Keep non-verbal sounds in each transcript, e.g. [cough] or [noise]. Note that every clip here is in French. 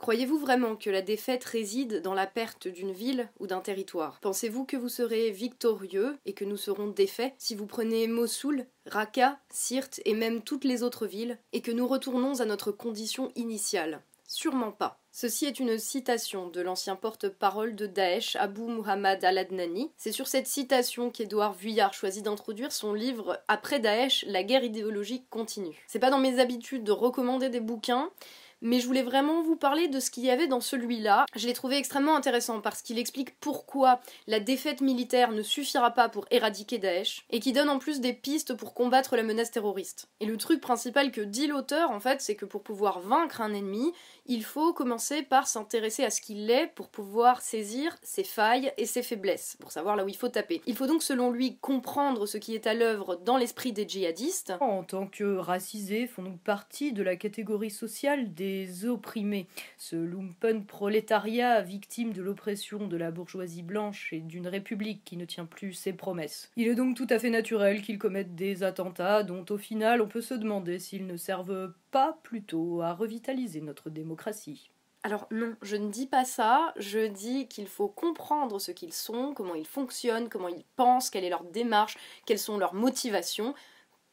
Croyez-vous vraiment que la défaite réside dans la perte d'une ville ou d'un territoire? Pensez-vous que vous serez victorieux et que nous serons défaits si vous prenez Mossoul, Raqqa, Sirte et même toutes les autres villes et que nous retournons à notre condition initiale? Sûrement pas. Ceci est une citation de l'ancien porte-parole de Daesh, Abu Muhammad al-Adnani. C'est sur cette citation qu'Édouard Vuillard choisit d'introduire son livre Après Daesh, la guerre idéologique continue. C'est pas dans mes habitudes de recommander des bouquins, mais je voulais vraiment vous parler de ce qu'il y avait dans celui-là. Je l'ai trouvé extrêmement intéressant parce qu'il explique pourquoi la défaite militaire ne suffira pas pour éradiquer Daesh et qui donne en plus des pistes pour combattre la menace terroriste. Et le truc principal que dit l'auteur en fait, c'est que pour pouvoir vaincre un ennemi, il faut commencer par s'intéresser à ce qu'il est pour pouvoir saisir ses failles et ses faiblesses, pour savoir là où il faut taper. Il faut donc selon lui comprendre ce qui est à l'œuvre dans l'esprit des djihadistes. En tant que racisés, font donc partie de la catégorie sociale des opprimés, ce lumpen prolétariat victime de l'oppression de la bourgeoisie blanche et d'une république qui ne tient plus ses promesses. Il est donc tout à fait naturel qu'ils commettent des attentats dont au final on peut se demander s'ils ne servent pas plutôt à revitaliser notre démocratie. Alors non, je ne dis pas ça, je dis qu'il faut comprendre ce qu'ils sont, comment ils fonctionnent, comment ils pensent, quelle est leur démarche, quelles sont leurs motivations,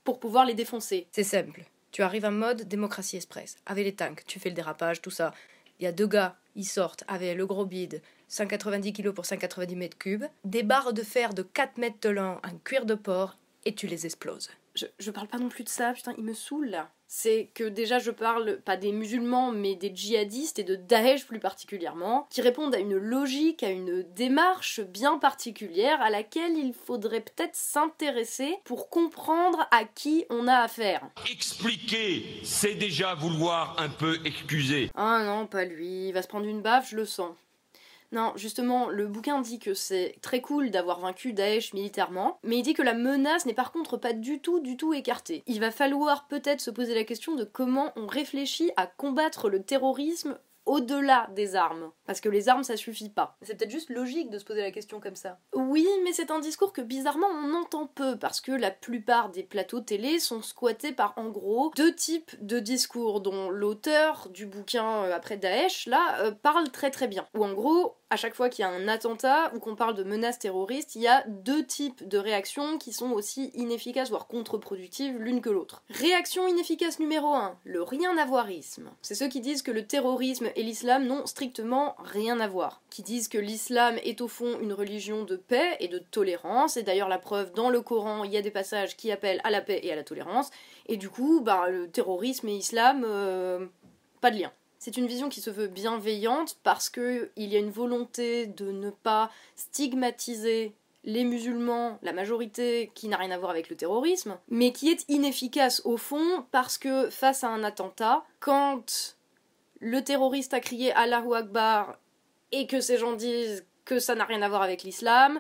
pour pouvoir les défoncer. C'est simple. Tu arrives en mode démocratie express, avec les tanks, tu fais le dérapage, tout ça. Il y a deux gars, ils sortent avec le gros bide, 190 kg pour 190 mètres cubes, des barres de fer de 4 mètres de long en cuir de porc, et tu les exploses. Je, je parle pas non plus de ça, putain, il me saoule là c'est que déjà je parle pas des musulmans mais des djihadistes et de Daesh plus particulièrement, qui répondent à une logique, à une démarche bien particulière à laquelle il faudrait peut-être s'intéresser pour comprendre à qui on a affaire. Expliquer, c'est déjà vouloir un peu excuser. Ah non, pas lui, il va se prendre une baffe, je le sens. Non, justement, le bouquin dit que c'est très cool d'avoir vaincu Daesh militairement, mais il dit que la menace n'est par contre pas du tout, du tout écartée. Il va falloir peut-être se poser la question de comment on réfléchit à combattre le terrorisme au-delà des armes. Parce que les armes, ça suffit pas. C'est peut-être juste logique de se poser la question comme ça. Oui, mais c'est un discours que bizarrement on entend peu, parce que la plupart des plateaux télé sont squattés par en gros deux types de discours, dont l'auteur du bouquin euh, après Daesh, là, euh, parle très très bien. Ou en gros, à chaque fois qu'il y a un attentat ou qu'on parle de menaces terroristes, il y a deux types de réactions qui sont aussi inefficaces, voire contre-productives l'une que l'autre. Réaction inefficace numéro 1, le rien à voirisme. C'est ceux qui disent que le terrorisme et l'islam n'ont strictement rien à voir. Qui disent que l'islam est au fond une religion de paix et de tolérance, et d'ailleurs la preuve, dans le Coran, il y a des passages qui appellent à la paix et à la tolérance, et du coup, bah, le terrorisme et l'islam, euh, pas de lien. C'est une vision qui se veut bienveillante parce qu'il y a une volonté de ne pas stigmatiser les musulmans, la majorité qui n'a rien à voir avec le terrorisme, mais qui est inefficace au fond parce que face à un attentat, quand le terroriste a crié Allahu Akbar et que ces gens disent que ça n'a rien à voir avec l'islam,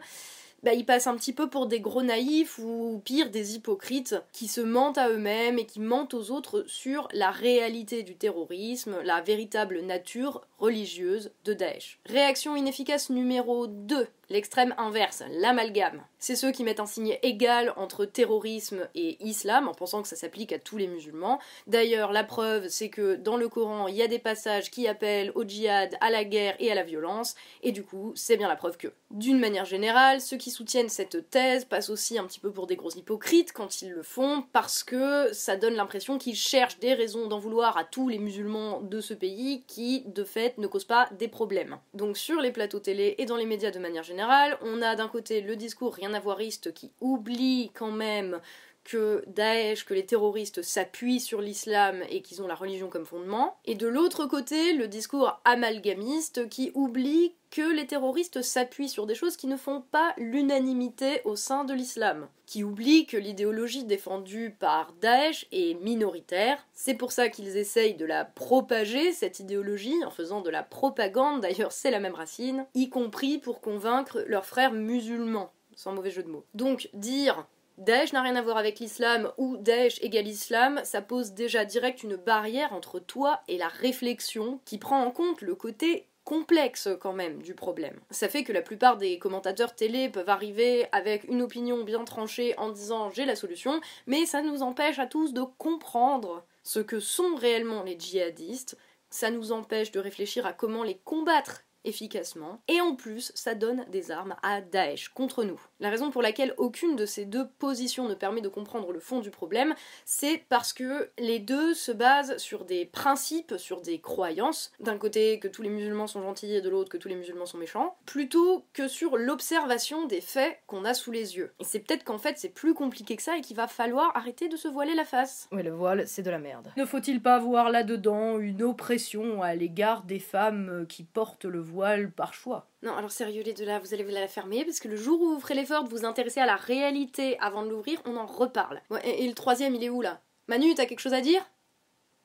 bah, ils passent un petit peu pour des gros naïfs ou pire des hypocrites qui se mentent à eux-mêmes et qui mentent aux autres sur la réalité du terrorisme, la véritable nature religieuse de Daesh. Réaction inefficace numéro 2 L'extrême inverse, l'amalgame. C'est ceux qui mettent un signe égal entre terrorisme et islam en pensant que ça s'applique à tous les musulmans. D'ailleurs, la preuve, c'est que dans le Coran, il y a des passages qui appellent au djihad, à la guerre et à la violence, et du coup, c'est bien la preuve que. D'une manière générale, ceux qui soutiennent cette thèse passent aussi un petit peu pour des gros hypocrites quand ils le font, parce que ça donne l'impression qu'ils cherchent des raisons d'en vouloir à tous les musulmans de ce pays qui, de fait, ne causent pas des problèmes. Donc sur les plateaux télé et dans les médias de manière générale, on a d'un côté le discours rien à voiriste qui oublie quand même que Daesh, que les terroristes s'appuient sur l'islam et qu'ils ont la religion comme fondement, et de l'autre côté le discours amalgamiste qui oublie que les terroristes s'appuient sur des choses qui ne font pas l'unanimité au sein de l'islam, qui oublie que l'idéologie défendue par Daesh est minoritaire, c'est pour ça qu'ils essayent de la propager, cette idéologie, en faisant de la propagande, d'ailleurs c'est la même racine, y compris pour convaincre leurs frères musulmans, sans mauvais jeu de mots. Donc dire Daesh n'a rien à voir avec l'islam ou Daesh égale islam, ça pose déjà direct une barrière entre toi et la réflexion qui prend en compte le côté complexe quand même du problème. Ça fait que la plupart des commentateurs télé peuvent arriver avec une opinion bien tranchée en disant j'ai la solution, mais ça nous empêche à tous de comprendre ce que sont réellement les djihadistes, ça nous empêche de réfléchir à comment les combattre efficacement, et en plus, ça donne des armes à Daesh contre nous. La raison pour laquelle aucune de ces deux positions ne permet de comprendre le fond du problème, c'est parce que les deux se basent sur des principes, sur des croyances, d'un côté que tous les musulmans sont gentils et de l'autre que tous les musulmans sont méchants, plutôt que sur l'observation des faits qu'on a sous les yeux. Et c'est peut-être qu'en fait c'est plus compliqué que ça et qu'il va falloir arrêter de se voiler la face. Ouais, le voile, c'est de la merde. Ne faut-il pas voir là-dedans une oppression à l'égard des femmes qui portent le voile? Par choix non, alors sérieux les deux là, vous allez vous la fermer parce que le jour où vous ferez l'effort de vous intéresser à la réalité avant de l'ouvrir, on en reparle. et, le troisième, il est où là? Manu, t'as quelque chose à dire?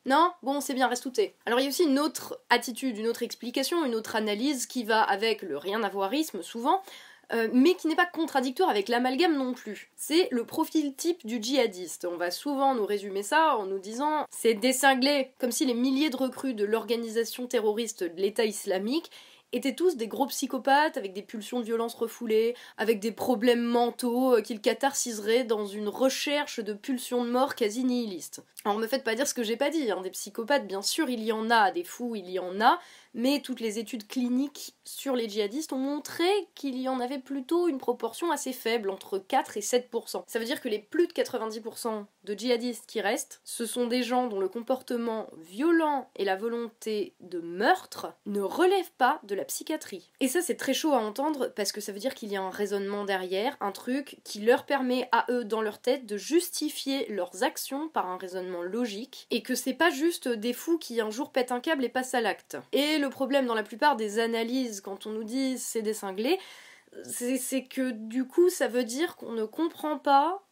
Non? Bon, c'est bien, reste touté. Alors il y a aussi une autre attitude, une autre explication, une autre analyse qui va avec le rien à voirisme souvent, euh, mais qui n'est pas contradictoire avec l'amalgame non plus. C'est le profil type du djihadiste. On va souvent nous résumer ça en nous disant c'est décinglé, comme si les milliers de recrues de l'organisation terroriste de l'État islamique étaient tous des gros psychopathes avec des pulsions de violence refoulées, avec des problèmes mentaux euh, qu'ils catharsiseraient dans une recherche de pulsions de mort quasi nihilistes. Alors me faites pas dire ce que j'ai pas dit, hein. des psychopathes bien sûr il y en a, des fous il y en a, mais toutes les études cliniques sur les djihadistes ont montré qu'il y en avait plutôt une proportion assez faible, entre 4 et 7%. Ça veut dire que les plus de 90% de djihadistes qui restent, ce sont des gens dont le comportement violent et la volonté de meurtre ne relèvent pas de la psychiatrie. Et ça c'est très chaud à entendre parce que ça veut dire qu'il y a un raisonnement derrière, un truc qui leur permet à eux dans leur tête de justifier leurs actions par un raisonnement logique et que c'est pas juste des fous qui un jour pètent un câble et passent à l'acte. Et le problème dans la plupart des analyses quand on nous dit c'est des cinglés, c'est que du coup ça veut dire qu'on ne comprend pas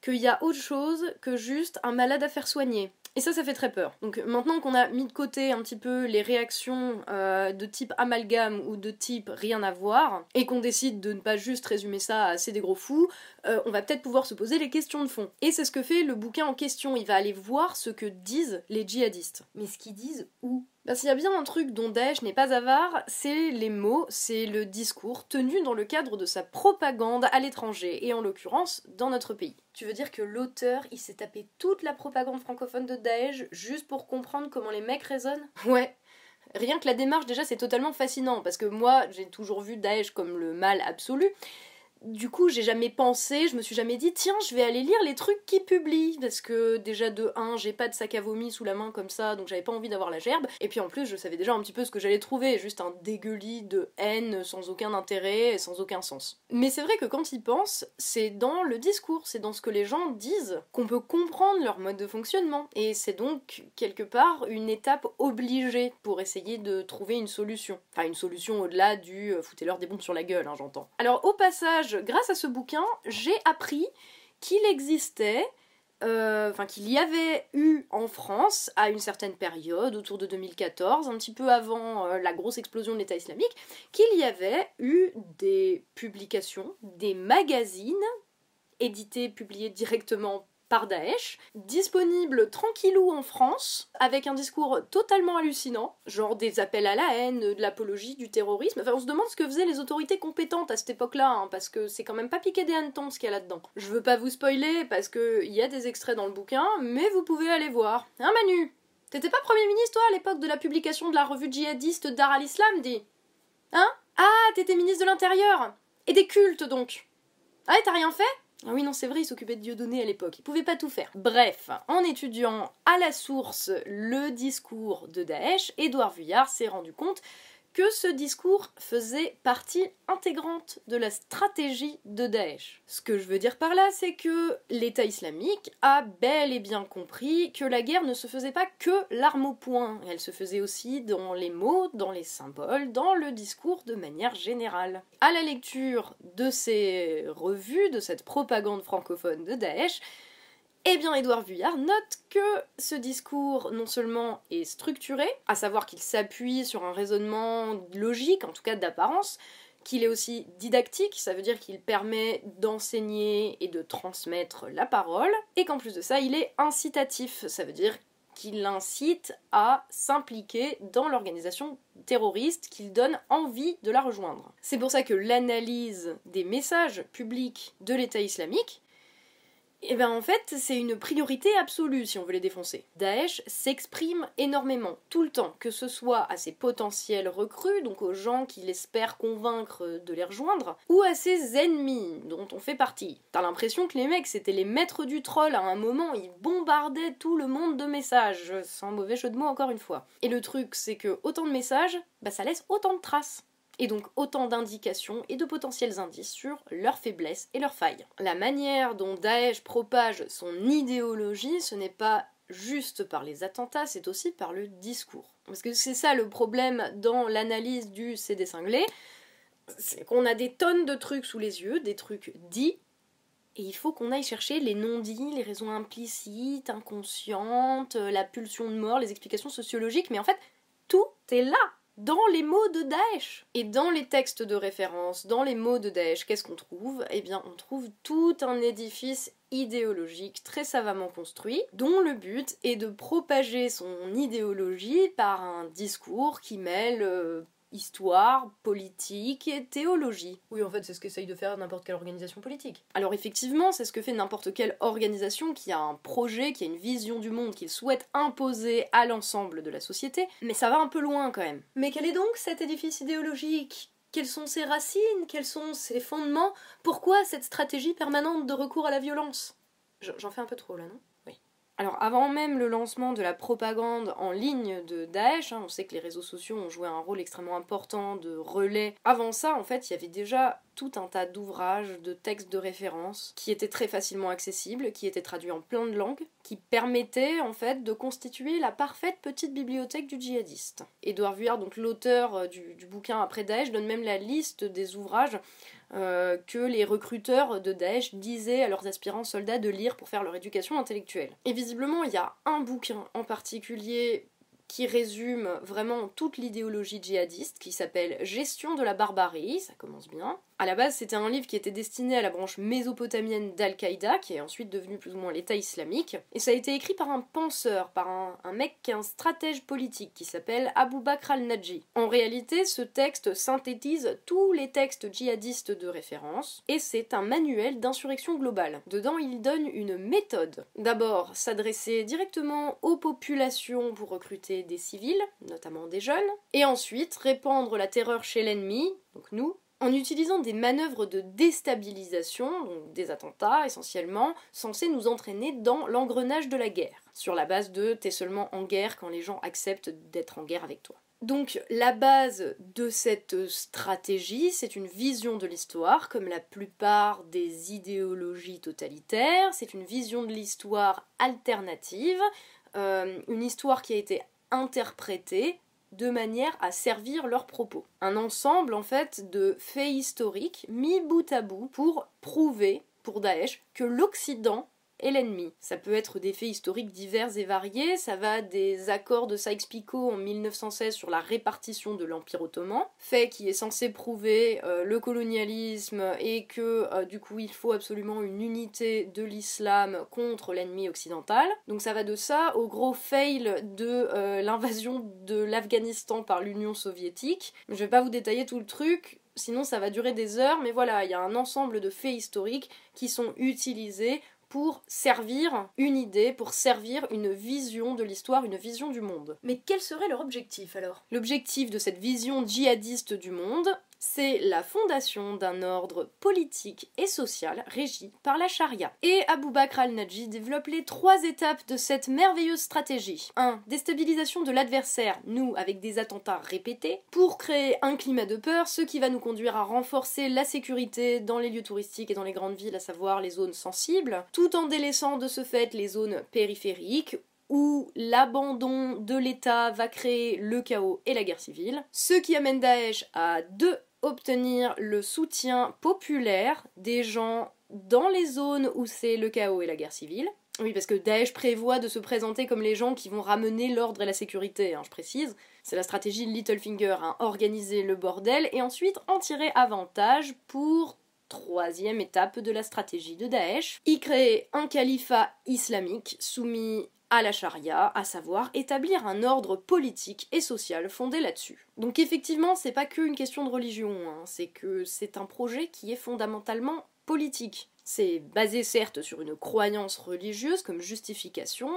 qu'il y a autre chose que juste un malade à faire soigner. Et ça, ça fait très peur. Donc maintenant qu'on a mis de côté un petit peu les réactions euh, de type amalgame ou de type rien à voir, et qu'on décide de ne pas juste résumer ça à c'est des gros fous, euh, on va peut-être pouvoir se poser les questions de fond. Et c'est ce que fait le bouquin en question. Il va aller voir ce que disent les djihadistes. Mais ce qu'ils disent où? Parce qu'il y a bien un truc dont Daesh n'est pas avare, c'est les mots, c'est le discours tenu dans le cadre de sa propagande à l'étranger, et en l'occurrence dans notre pays. Tu veux dire que l'auteur, il s'est tapé toute la propagande francophone de Daesh juste pour comprendre comment les mecs raisonnent? Ouais. Rien que la démarche, déjà, c'est totalement fascinant, parce que moi, j'ai toujours vu Daesh comme le mal absolu, du coup, j'ai jamais pensé, je me suis jamais dit, tiens, je vais aller lire les trucs qu'ils publient. Parce que déjà, de 1, j'ai pas de sac à vomi sous la main comme ça, donc j'avais pas envie d'avoir la gerbe. Et puis en plus, je savais déjà un petit peu ce que j'allais trouver, juste un dégueulis de haine sans aucun intérêt et sans aucun sens. Mais c'est vrai que quand ils pensent, c'est dans le discours, c'est dans ce que les gens disent qu'on peut comprendre leur mode de fonctionnement. Et c'est donc, quelque part, une étape obligée pour essayer de trouver une solution. Enfin, une solution au-delà du euh, foutez-leur des bombes sur la gueule, hein, j'entends. Alors, au passage, grâce à ce bouquin, j'ai appris qu'il existait, euh, enfin qu'il y avait eu en France à une certaine période, autour de 2014, un petit peu avant euh, la grosse explosion de l'État islamique, qu'il y avait eu des publications, des magazines édités, publiés directement par Daesh, disponible tranquillou en France, avec un discours totalement hallucinant, genre des appels à la haine, de l'apologie, du terrorisme. Enfin, on se demande ce que faisaient les autorités compétentes à cette époque-là, hein, parce que c'est quand même pas piqué des hannetons ce qu'il y a là-dedans. Je veux pas vous spoiler, parce qu'il y a des extraits dans le bouquin, mais vous pouvez aller voir. Hein, Manu? T'étais pas Premier ministre, toi, à l'époque de la publication de la revue djihadiste Dar al-Islam, dit Hein? Ah, t'étais ministre de l'Intérieur Et des cultes, donc Ah, t'as rien fait? Ah oui, non, c'est vrai, il s'occupait de Dieudonné à l'époque. Il pouvait pas tout faire. Bref, en étudiant à la source le discours de Daesh, Édouard Vuillard s'est rendu compte que ce discours faisait partie intégrante de la stratégie de Daesh. Ce que je veux dire par là, c'est que l'État islamique a bel et bien compris que la guerre ne se faisait pas que l'arme au poing, elle se faisait aussi dans les mots, dans les symboles, dans le discours de manière générale. À la lecture de ces revues, de cette propagande francophone de Daesh, eh bien, Édouard Vuillard note que ce discours non seulement est structuré, à savoir qu'il s'appuie sur un raisonnement logique, en tout cas d'apparence, qu'il est aussi didactique, ça veut dire qu'il permet d'enseigner et de transmettre la parole, et qu'en plus de ça, il est incitatif, ça veut dire qu'il incite à s'impliquer dans l'organisation terroriste, qu'il donne envie de la rejoindre. C'est pour ça que l'analyse des messages publics de l'État islamique et bien en fait, c'est une priorité absolue si on veut les défoncer. Daesh s'exprime énormément, tout le temps, que ce soit à ses potentiels recrues, donc aux gens qu'il espère convaincre de les rejoindre, ou à ses ennemis, dont on fait partie. T'as l'impression que les mecs, c'était les maîtres du troll à un moment, ils bombardaient tout le monde de messages, sans mauvais jeu de mots encore une fois. Et le truc, c'est que autant de messages, bah ça laisse autant de traces et donc autant d'indications et de potentiels indices sur leurs faiblesses et leurs failles. La manière dont Daesh propage son idéologie, ce n'est pas juste par les attentats, c'est aussi par le discours. Parce que c'est ça le problème dans l'analyse du CD cinglé, c'est qu'on a des tonnes de trucs sous les yeux, des trucs dits, et il faut qu'on aille chercher les non-dits, les raisons implicites, inconscientes, la pulsion de mort, les explications sociologiques, mais en fait, tout est là dans les mots de Daesh. Et dans les textes de référence, dans les mots de Daesh, qu'est-ce qu'on trouve? Eh bien, on trouve tout un édifice idéologique très savamment construit, dont le but est de propager son idéologie par un discours qui mêle euh, histoire, politique et théologie. Oui, en fait, c'est ce qu'essaye de faire n'importe quelle organisation politique. Alors effectivement, c'est ce que fait n'importe quelle organisation qui a un projet, qui a une vision du monde qu'il souhaite imposer à l'ensemble de la société, mais ça va un peu loin quand même. Mais quel est donc cet édifice idéologique? Quelles sont ses racines? Quels sont ses fondements? Pourquoi cette stratégie permanente de recours à la violence? J'en fais un peu trop là, non? Alors avant même le lancement de la propagande en ligne de Daesh, hein, on sait que les réseaux sociaux ont joué un rôle extrêmement important de relais. Avant ça, en fait, il y avait déjà tout un tas d'ouvrages, de textes de référence qui étaient très facilement accessibles, qui étaient traduits en plein de langues, qui permettaient en fait de constituer la parfaite petite bibliothèque du djihadiste. Edouard Vuillard, donc l'auteur euh, du, du bouquin Après Daesh, donne même la liste des ouvrages euh, que les recruteurs de Daesh disaient à leurs aspirants soldats de lire pour faire leur éducation intellectuelle. Et visiblement, il y a un bouquin en particulier qui résume vraiment toute l'idéologie djihadiste, qui s'appelle Gestion de la barbarie, ça commence bien. À la base, c'était un livre qui était destiné à la branche mésopotamienne d'Al-Qaïda, qui est ensuite devenu plus ou moins l'État islamique, et ça a été écrit par un penseur, par un, mec qui est un stratège politique, qui s'appelle Abu Bakr al-Najji. En réalité, ce texte synthétise tous les textes djihadistes de référence, et c'est un manuel d'insurrection globale. Dedans, il donne une méthode. D'abord, s'adresser directement aux populations pour recruter des civils, notamment des jeunes, et ensuite répandre la terreur chez l'ennemi, donc nous, en utilisant des manœuvres de déstabilisation, donc des attentats essentiellement, censés nous entraîner dans l'engrenage de la guerre, sur la base de t'es seulement en guerre quand les gens acceptent d'être en guerre avec toi. Donc la base de cette stratégie, c'est une vision de l'histoire, comme la plupart des idéologies totalitaires, c'est une vision de l'histoire alternative, euh, une histoire qui a été interprétée de manière à servir leurs propos. Un ensemble en fait de faits historiques mis bout à bout pour prouver pour Daesh que l'Occident et l'ennemi. Ça peut être des faits historiques divers et variés, ça va des accords de Sykes-Picot en 1916 sur la répartition de l'Empire ottoman, fait qui est censé prouver euh, le colonialisme et que euh, du coup il faut absolument une unité de l'islam contre l'ennemi occidental. Donc ça va de ça au gros fail de euh, l'invasion de l'Afghanistan par l'Union soviétique. Je vais pas vous détailler tout le truc, sinon ça va durer des heures, mais voilà, il y a un ensemble de faits historiques qui sont utilisés pour servir une idée, pour servir une vision de l'histoire, une vision du monde. Mais quel serait leur objectif alors? L'objectif de cette vision djihadiste du monde, c'est la fondation d'un ordre politique et social régi par la charia. Et Abu Bakr al-Najji développe les trois étapes de cette merveilleuse stratégie. 1. Déstabilisation de l'adversaire, nous avec des attentats répétés, pour créer un climat de peur, ce qui va nous conduire à renforcer la sécurité dans les lieux touristiques et dans les grandes villes, à savoir les zones sensibles, tout en délaissant de ce fait les zones périphériques où l'abandon de l'État va créer le chaos et la guerre civile, ce qui amène Daesh à deux obtenir le soutien populaire des gens dans les zones où c'est le chaos et la guerre civile. Oui, parce que Daesh prévoit de se présenter comme les gens qui vont ramener l'ordre et la sécurité, hein, je précise. C'est la stratégie Littlefinger, hein, organiser le bordel et ensuite en tirer avantage pour troisième étape de la stratégie de Daesh, y créer un califat islamique soumis à la charia, à savoir établir un ordre politique et social fondé là-dessus. Donc effectivement, c'est pas qu'une question de religion, hein, c'est que c'est un projet qui est fondamentalement politique. C'est basé certes sur une croyance religieuse comme justification,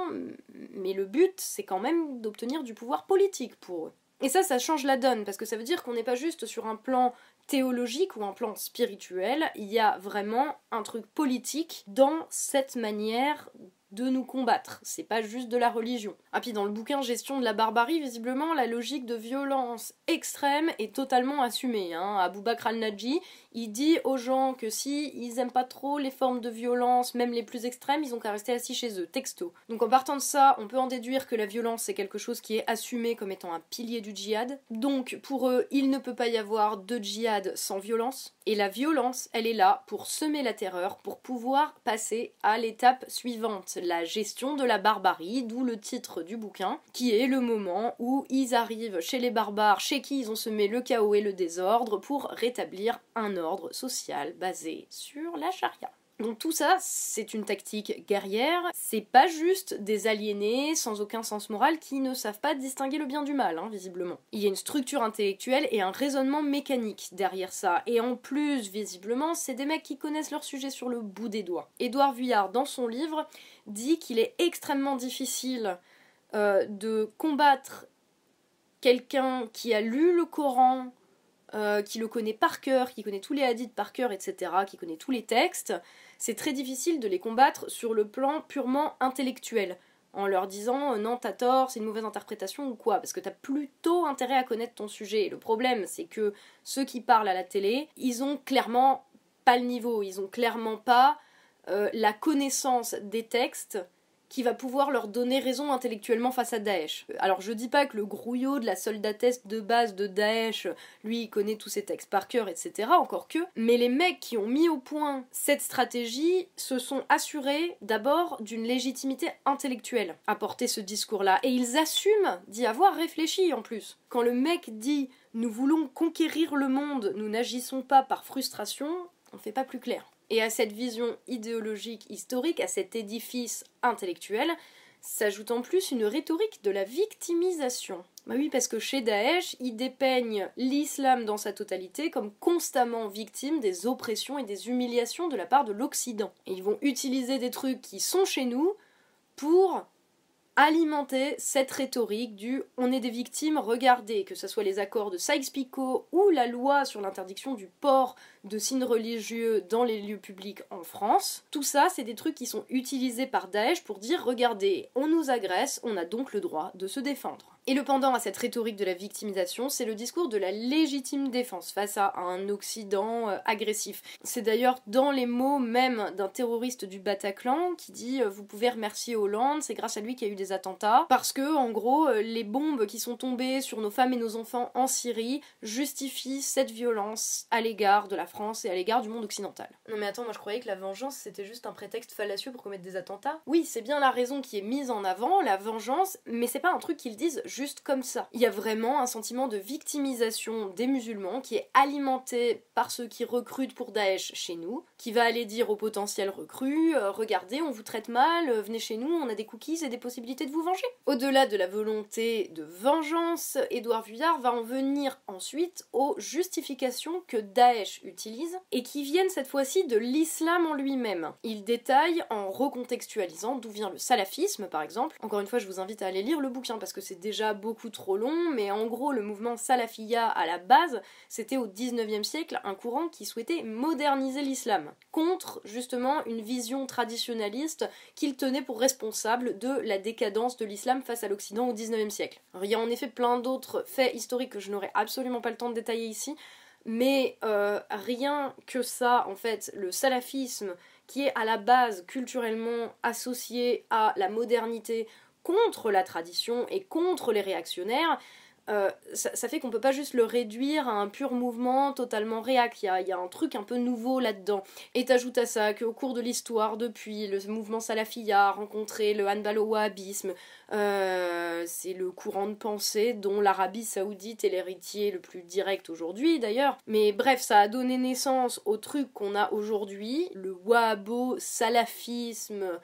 mais le but c'est quand même d'obtenir du pouvoir politique pour eux. Et ça, ça change la donne, parce que ça veut dire qu'on n'est pas juste sur un plan théologique ou un plan spirituel, il y a vraiment un truc politique dans cette manière de nous combattre. C'est pas juste de la religion. Ah puis dans le bouquin Gestion de la barbarie, visiblement, la logique de violence extrême est totalement assumée. Hein. Abou Bakr al-Najji, il dit aux gens que si ils aiment pas trop les formes de violence, même les plus extrêmes, ils ont qu'à rester assis chez eux, texto. Donc en partant de ça, on peut en déduire que la violence c'est quelque chose qui est assumé comme étant un pilier du djihad. Donc pour eux, il ne peut pas y avoir de djihad sans violence. Et la violence, elle est là pour semer la terreur, pour pouvoir passer à l'étape suivante, la gestion de la barbarie, d'où le titre du bouquin, qui est le moment où ils arrivent chez les barbares, chez qui ils ont semé le chaos et le désordre, pour rétablir un ordre social basé sur la charia. Donc tout ça, c'est une tactique guerrière, c'est pas juste des aliénés sans aucun sens moral qui ne savent pas distinguer le bien du mal, hein, visiblement. Il y a une structure intellectuelle et un raisonnement mécanique derrière ça, et en plus, visiblement, c'est des mecs qui connaissent leur sujet sur le bout des doigts. Édouard Vuillard, dans son livre, dit qu'il est extrêmement difficile euh, de combattre quelqu'un qui a lu le Coran, euh, qui le connaît par cœur, qui connaît tous les hadiths par cœur, etc., qui connaît tous les textes, c'est très difficile de les combattre sur le plan purement intellectuel, en leur disant euh, non, t'as tort, c'est une mauvaise interprétation ou quoi, parce que t'as plutôt intérêt à connaître ton sujet. Et le problème, c'est que ceux qui parlent à la télé, ils ont clairement pas le niveau, ils ont clairement pas euh, la connaissance des textes qui va pouvoir leur donner raison intellectuellement face à Daesh. Alors je dis pas que le grouillot de la soldatesse de base de Daesh, lui, connaît tous ses textes par cœur, etc., encore que, mais les mecs qui ont mis au point cette stratégie se sont assurés d'abord d'une légitimité intellectuelle à porter ce discours-là, et ils assument d'y avoir réfléchi en plus. Quand le mec dit nous voulons conquérir le monde, nous n'agissons pas par frustration, on ne fait pas plus clair et à cette vision idéologique historique, à cet édifice intellectuel, s'ajoute en plus une rhétorique de la victimisation. Bah oui, parce que chez Daesh, ils dépeignent l'islam dans sa totalité comme constamment victime des oppressions et des humiliations de la part de l'Occident. Et ils vont utiliser des trucs qui sont chez nous pour alimenter cette rhétorique du on est des victimes, regardez, que ce soit les accords de Sykes-Picot ou la loi sur l'interdiction du port de signes religieux dans les lieux publics en France. Tout ça, c'est des trucs qui sont utilisés par Daesh pour dire regardez, on nous agresse, on a donc le droit de se défendre. Et le pendant à cette rhétorique de la victimisation, c'est le discours de la légitime défense face à un Occident euh, agressif. C'est d'ailleurs dans les mots même d'un terroriste du Bataclan qui dit euh, vous pouvez remercier Hollande, c'est grâce à lui qu'il y a eu des attentats, parce que en gros euh, les bombes qui sont tombées sur nos femmes et nos enfants en Syrie justifient cette violence à l'égard de la France et à l'égard du monde occidental. Non mais attends, moi je croyais que la vengeance c'était juste un prétexte fallacieux pour commettre des attentats. Oui, c'est bien la raison qui est mise en avant, la vengeance, mais c'est pas un truc qu'ils disent juste comme ça. Il y a vraiment un sentiment de victimisation des musulmans qui est alimenté par ceux qui recrutent pour Daesh chez nous, qui va aller dire aux potentiels recrues euh, regardez, on vous traite mal, euh, venez chez nous, on a des cookies et des possibilités de vous venger. Au-delà de la volonté de vengeance, Édouard Vuillard va en venir ensuite aux justifications que Daesh utilise et qui viennent cette fois-ci de l'islam en lui-même. Il détaille en recontextualisant d'où vient le salafisme par exemple. Encore une fois, je vous invite à aller lire le bouquin parce que c'est déjà beaucoup trop long, mais en gros, le mouvement Salafia à la base, c'était au 19e siècle un courant qui souhaitait moderniser l'islam, contre justement une vision traditionnaliste qu'il tenait pour responsable de la décadence de l'islam face à l'Occident au 19e siècle. il y a en effet plein d'autres faits historiques que je n'aurai absolument pas le temps de détailler ici, mais euh, rien que ça, en fait, le salafisme qui est à la base culturellement associé à la modernité contre la tradition et contre les réactionnaires, euh, ça, fait qu'on peut pas juste le réduire à un pur mouvement totalement réac. Il y a, un truc un peu nouveau là-dedans. Et t'ajoutes à ça qu'au cours de l'histoire, depuis, le mouvement salafia a rencontré le hanbal au wahhabisme. Euh, c'est le courant de pensée dont l'Arabie saoudite est l'héritier le plus direct aujourd'hui d'ailleurs. Mais bref, ça a donné naissance au truc qu'on a aujourd'hui, le wahhabo salafisme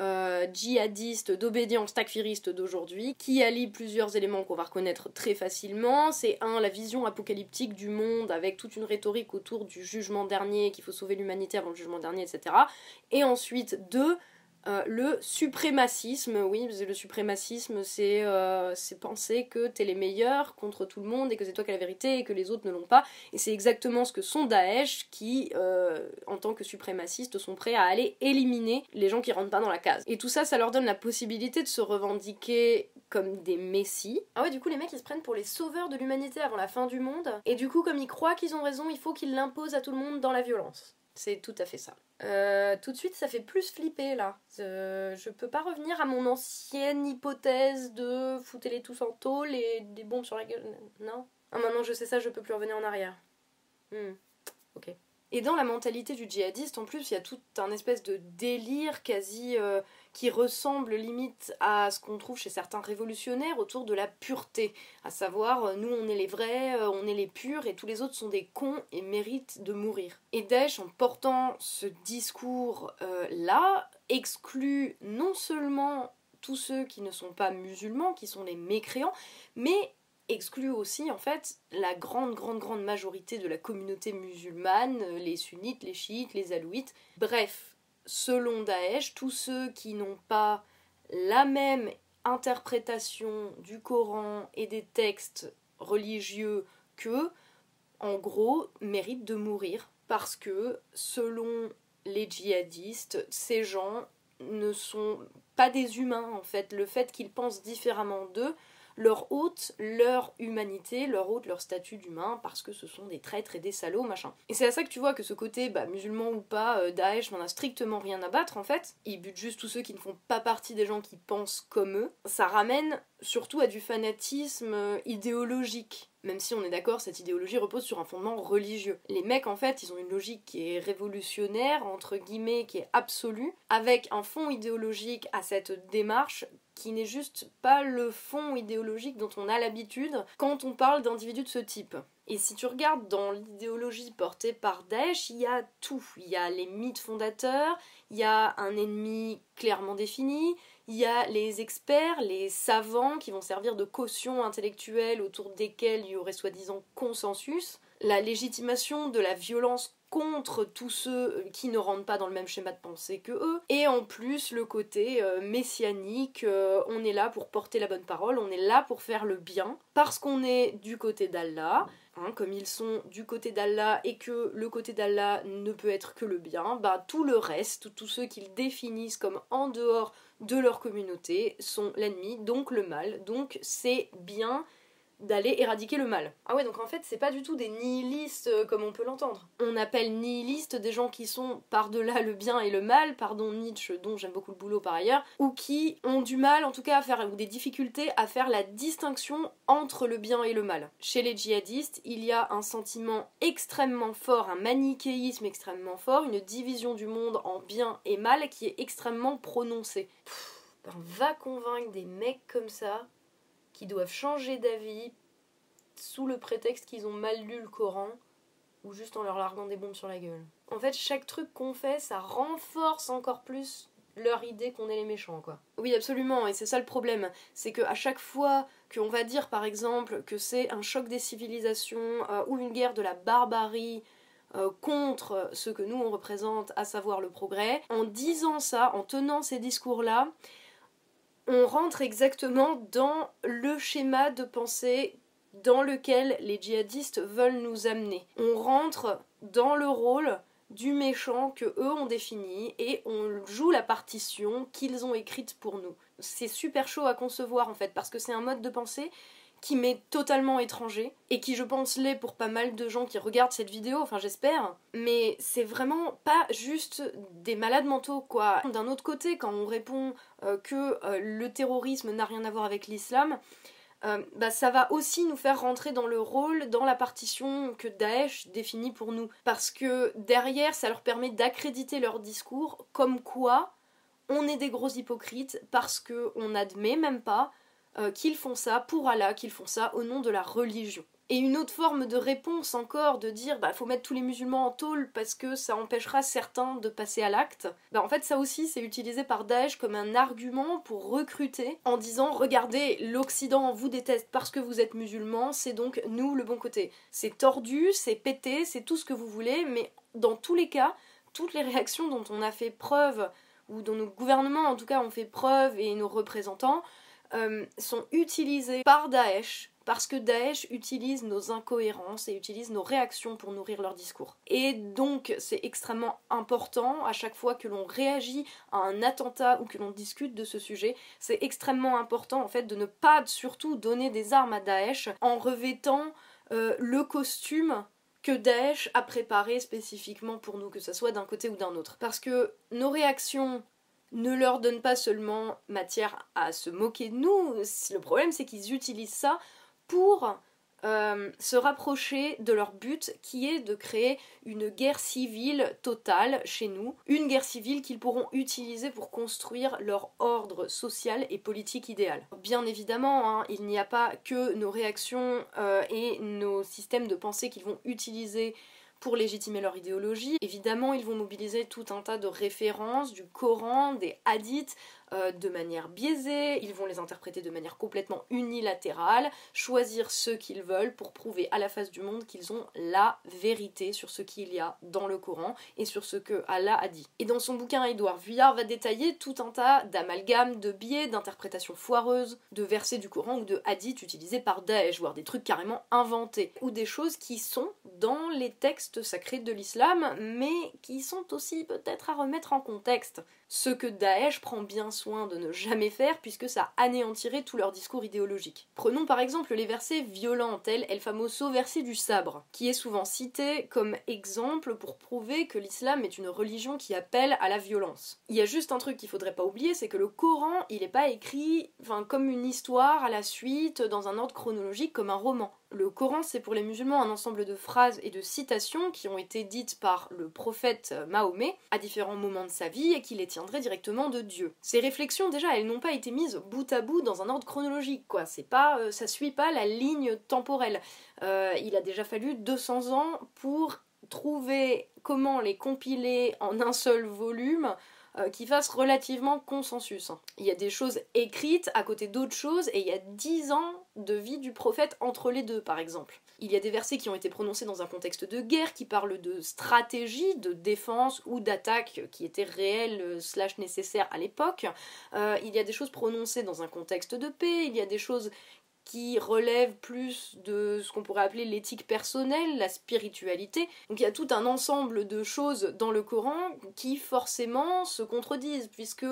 euh, djihadiste, d'obédience takfiriste d'aujourd'hui, qui allie plusieurs éléments qu'on va reconnaître très facilement. C'est un, la vision apocalyptique du monde avec toute une rhétorique autour du jugement dernier, qu'il faut sauver l'humanité avant le jugement dernier, etc. Et ensuite, deux, euh, le suprémacisme, oui, le suprémacisme, euh, c'est penser que t'es les meilleurs contre tout le monde et que c'est toi qui as la vérité et que les autres ne l'ont pas. Et c'est exactement ce que sont Daesh qui, euh, en tant que suprémacistes, sont prêts à aller éliminer les gens qui rentrent pas dans la case. Et tout ça, ça leur donne la possibilité de se revendiquer comme des messies. Ah ouais, du coup, les mecs ils se prennent pour les sauveurs de l'humanité avant la fin du monde. Et du coup, comme ils croient qu'ils ont raison, il faut qu'ils l'imposent à tout le monde dans la violence. C'est tout à fait ça. Euh, tout de suite, ça fait plus flipper là. Euh, je peux pas revenir à mon ancienne hypothèse de foutez-les tous en tôle et des bombes sur la gueule. Non Ah, maintenant je sais ça, je peux plus revenir en arrière. Hmm. Ok. Et dans la mentalité du djihadiste, en plus, il y a tout un espèce de délire quasi euh, qui ressemble limite à ce qu'on trouve chez certains révolutionnaires autour de la pureté. À savoir, euh, nous on est les vrais, euh, on est les purs et tous les autres sont des cons et méritent de mourir. Et Daesh, en portant ce discours-là, exclut non seulement tous ceux qui ne sont pas musulmans, qui sont les mécréants, mais exclut aussi en fait la grande grande grande majorité de la communauté musulmane, les sunnites, les chiites, les alouites. Bref, selon Daesh, tous ceux qui n'ont pas la même interprétation du Coran et des textes religieux qu'eux, en gros, méritent de mourir parce que selon les djihadistes, ces gens ne sont pas des humains en fait. Le fait qu'ils pensent différemment d'eux leur ôte leur humanité, leur ôte leur statut d'humain parce que ce sont des traîtres et des salauds, machin. Et c'est à ça que tu vois que ce côté, bah, musulman ou pas, euh, Daesh n'en a strictement rien à battre en fait. Ils butent juste tous ceux qui ne font pas partie des gens qui pensent comme eux. Ça ramène surtout à du fanatisme euh, idéologique même si on est d'accord, cette idéologie repose sur un fondement religieux. Les mecs, en fait, ils ont une logique qui est révolutionnaire, entre guillemets, qui est absolue, avec un fond idéologique à cette démarche qui n'est juste pas le fond idéologique dont on a l'habitude quand on parle d'individus de ce type. Et si tu regardes dans l'idéologie portée par Daesh, il y a tout. Il y a les mythes fondateurs, il y a un ennemi clairement défini, il y a les experts, les savants qui vont servir de caution intellectuelle autour desquels il y aurait soi-disant consensus, la légitimation de la violence contre tous ceux euh, qui ne rentrent pas dans le même schéma de pensée que eux. Et en plus, le côté euh, messianique, euh, on est là pour porter la bonne parole, on est là pour faire le bien, parce qu'on est du côté d'Allah. Hein, comme ils sont du côté d'Allah et que le côté d'Allah ne peut être que le bien, bah tout le reste, tous ceux qu'ils définissent comme en dehors de leur communauté sont l'ennemi, donc le mal, donc c'est bien d'aller éradiquer le mal. Ah ouais, donc en fait, c'est pas du tout des nihilistes euh, comme on peut l'entendre. On appelle nihilistes des gens qui sont par-delà le bien et le mal, pardon Nietzsche, dont j'aime beaucoup le boulot par ailleurs, ou qui ont du mal en tout cas à faire, ou des difficultés à faire la distinction entre le bien et le mal. Chez les djihadistes, il y a un sentiment extrêmement fort, un manichéisme extrêmement fort, une division du monde en bien et mal qui est extrêmement prononcée. Ben, va convaincre des mecs comme ça qui doivent changer d'avis sous le prétexte qu'ils ont mal lu le Coran ou juste en leur larguant des bombes sur la gueule. En fait, chaque truc qu'on fait, ça renforce encore plus leur idée qu'on est les méchants, quoi. Oui, absolument, et c'est ça le problème. C'est qu'à chaque fois qu'on va dire, par exemple, que c'est un choc des civilisations euh, ou une guerre de la barbarie euh, contre ce que nous on représente, à savoir le progrès, en disant ça, en tenant ces discours-là, on rentre exactement dans le schéma de pensée dans lequel les djihadistes veulent nous amener. On rentre dans le rôle du méchant que eux ont défini et on joue la partition qu'ils ont écrite pour nous. C'est super chaud à concevoir en fait parce que c'est un mode de pensée qui m'est totalement étranger et qui je pense l'est pour pas mal de gens qui regardent cette vidéo, enfin j'espère, mais c'est vraiment pas juste des malades mentaux quoi. D'un autre côté, quand on répond euh, que euh, le terrorisme n'a rien à voir avec l'islam, euh, bah, ça va aussi nous faire rentrer dans le rôle, dans la partition que Daesh définit pour nous. Parce que derrière, ça leur permet d'accréditer leur discours comme quoi on est des gros hypocrites parce qu'on n'admet même pas euh, qu'ils font ça pour Allah, qu'ils font ça au nom de la religion. Et une autre forme de réponse encore, de dire bah faut mettre tous les musulmans en tôle parce que ça empêchera certains de passer à l'acte, bah en fait ça aussi c'est utilisé par Daesh comme un argument pour recruter en disant regardez l'Occident vous déteste parce que vous êtes musulmans, c'est donc nous le bon côté. C'est tordu, c'est pété, c'est tout ce que vous voulez, mais dans tous les cas, toutes les réactions dont on a fait preuve, ou dont nos gouvernements en tout cas ont fait preuve et nos représentants, euh, sont utilisés par Daesh parce que Daesh utilise nos incohérences et utilise nos réactions pour nourrir leur discours. Et donc c'est extrêmement important à chaque fois que l'on réagit à un attentat ou que l'on discute de ce sujet, c'est extrêmement important en fait de ne pas surtout donner des armes à Daesh en revêtant euh, le costume que Daesh a préparé spécifiquement pour nous, que ce soit d'un côté ou d'un autre. Parce que nos réactions ne leur donnent pas seulement matière à se moquer de nous, le problème c'est qu'ils utilisent ça pour euh, se rapprocher de leur but qui est de créer une guerre civile totale chez nous, une guerre civile qu'ils pourront utiliser pour construire leur ordre social et politique idéal. Bien évidemment, hein, il n'y a pas que nos réactions euh, et nos systèmes de pensée qu'ils vont utiliser pour légitimer leur idéologie. Évidemment, ils vont mobiliser tout un tas de références du Coran, des hadiths, euh, de manière biaisée, ils vont les interpréter de manière complètement unilatérale, choisir ceux qu'ils veulent pour prouver à la face du monde qu'ils ont la vérité sur ce qu'il y a dans le Coran et sur ce que Allah a dit. Et dans son bouquin, Edouard Vuillard va détailler tout un tas d'amalgames, de biais, d'interprétations foireuses, de versets du Coran ou de hadiths utilisés par Daesh, voire des trucs carrément inventés, ou des choses qui sont dans les textes sacrés de l'islam, mais qui sont aussi peut-être à remettre en contexte ce que Daesh prend bien soin de ne jamais faire puisque ça anéantirait tout leur discours idéologique. Prenons par exemple les versets violents tels El famoso verset du sabre, qui est souvent cité comme exemple pour prouver que l'islam est une religion qui appelle à la violence. Il y a juste un truc qu'il faudrait pas oublier, c'est que le Coran, il n'est pas écrit comme une histoire à la suite, dans un ordre chronologique comme un roman. Le Coran, c'est pour les musulmans un ensemble de phrases et de citations qui ont été dites par le prophète Mahomet à différents moments de sa vie et qui les tiendraient directement de Dieu. Ces réflexions, déjà, elles n'ont pas été mises bout à bout dans un ordre chronologique, quoi. C'est pas, euh, ça suit pas la ligne temporelle. Euh, il a déjà fallu 200 ans pour trouver comment les compiler en un seul volume euh, qui fasse relativement consensus. Il y a des choses écrites à côté d'autres choses et il y a dix ans de vie du prophète entre les deux, par exemple. Il y a des versets qui ont été prononcés dans un contexte de guerre qui parlent de stratégie, de défense ou d'attaque qui étaient réelles euh, slash nécessaires à l'époque. Euh, il y a des choses prononcées dans un contexte de paix, il y a des choses qui relève plus de ce qu'on pourrait appeler l'éthique personnelle, la spiritualité. Donc il y a tout un ensemble de choses dans le Coran qui forcément se contredisent, puisque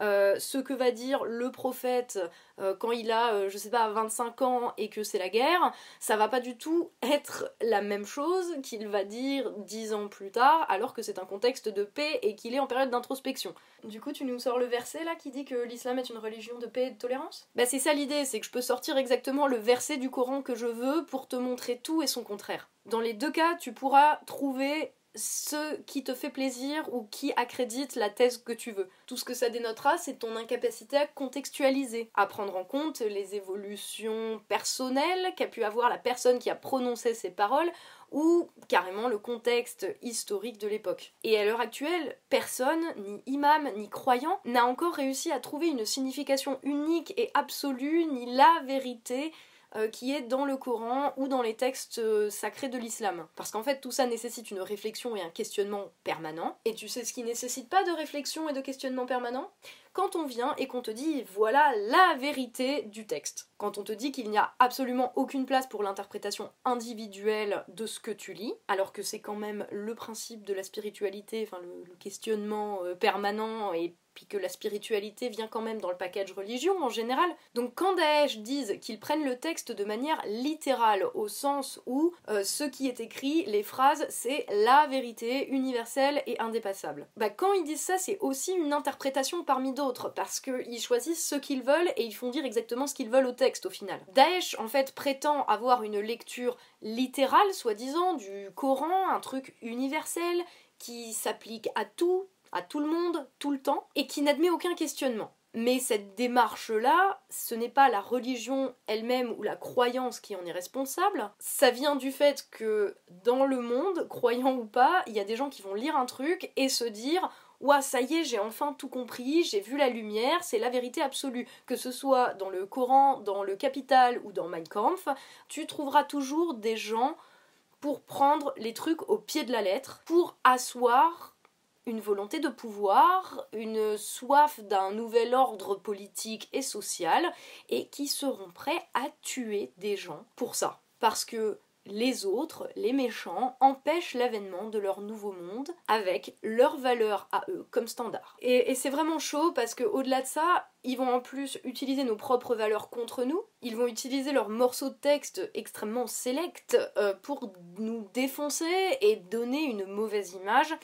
euh, ce que va dire le prophète euh, quand il a, euh, je sais pas, 25 ans et que c'est la guerre, ça va pas du tout être la même chose qu'il va dire 10 ans plus tard, alors que c'est un contexte de paix et qu'il est en période d'introspection. Du coup, tu nous sors le verset là qui dit que l'islam est une religion de paix et de tolérance? Bah, c'est ça l'idée, c'est que je peux sortir exactement le verset du Coran que je veux pour te montrer tout et son contraire. Dans les deux cas, tu pourras trouver ce qui te fait plaisir ou qui accrédite la thèse que tu veux. Tout ce que ça dénotera, c'est ton incapacité à contextualiser, à prendre en compte les évolutions personnelles qu'a pu avoir la personne qui a prononcé ces paroles ou carrément le contexte historique de l'époque. Et à l'heure actuelle, personne, ni imam, ni croyant, n'a encore réussi à trouver une signification unique et absolue, ni la vérité euh, qui est dans le Coran ou dans les textes euh, sacrés de l'islam. Parce qu'en fait, tout ça nécessite une réflexion et un questionnement permanent. Et tu sais ce qui nécessite pas de réflexion et de questionnement permanent? Quand on vient et qu'on te dit voilà la vérité du texte. Quand on te dit qu'il n'y a absolument aucune place pour l'interprétation individuelle de ce que tu lis, alors que c'est quand même le principe de la spiritualité, enfin le, questionnement euh, permanent et puis que la spiritualité vient quand même dans le package religion en général. Donc quand Daesh disent qu'ils prennent le texte de manière littérale, au sens où euh, ce qui est écrit, les phrases, c'est la vérité universelle et indépassable. Bah quand ils disent ça, c'est aussi une interprétation parmi d'autres, parce qu'ils choisissent ce qu'ils veulent et ils font dire exactement ce qu'ils veulent au texte au final. Daesh en fait prétend avoir une lecture littérale, soi-disant, du Coran, un truc universel qui s'applique à tout, à tout le monde, tout le temps, et qui n'admet aucun questionnement. Mais cette démarche-là, ce n'est pas la religion elle-même ou la croyance qui en est responsable. Ça vient du fait que dans le monde, croyant ou pas, il y a des gens qui vont lire un truc et se dire Ouah, ça y est, j'ai enfin tout compris, j'ai vu la lumière, c'est la vérité absolue. Que ce soit dans le Coran, dans le Capital ou dans Mein Kampf, tu trouveras toujours des gens pour prendre les trucs au pied de la lettre, pour asseoir une volonté de pouvoir, une soif d'un nouvel ordre politique et social, et qui seront prêts à tuer des gens pour ça. Parce que les autres, les méchants, empêchent l'avènement de leur nouveau monde avec leurs valeurs à eux comme standard. Et, c'est vraiment chaud parce que au-delà de ça, ils vont en plus utiliser nos propres valeurs contre nous. Ils vont utiliser leurs morceaux de texte extrêmement sélects euh, pour nous défoncer et donner une mauvaise image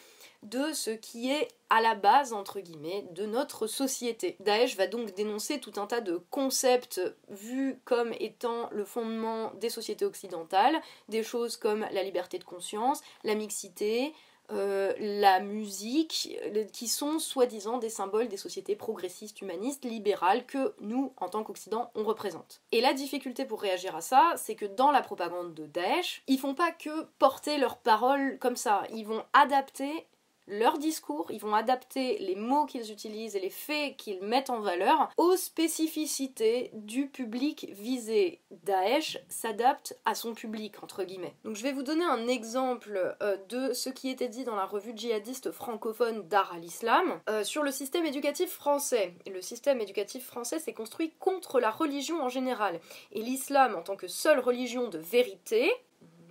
de ce qui est à la base, entre guillemets, de notre société. Daesh va donc dénoncer tout un tas de concepts vus comme étant le fondement des sociétés occidentales, des choses comme la liberté de conscience, la mixité, euh, la musique, qui sont soi-disant des symboles des sociétés progressistes, humanistes, libérales que nous, en tant qu'Occident, on représente. Et la difficulté pour réagir à ça, c'est que dans la propagande de Daesh, ils font pas que porter leurs paroles comme ça, ils vont adapter leur discours, ils vont adapter les mots qu'ils utilisent et les faits qu'ils mettent en valeur aux spécificités du public visé. Daesh s'adapte à son public, entre guillemets. Donc je vais vous donner un exemple euh, de ce qui était dit dans la revue djihadiste francophone Dar al-Islam euh, sur le système éducatif français. le système éducatif français s'est construit contre la religion en général. Et l'islam, en tant que seule religion de vérité,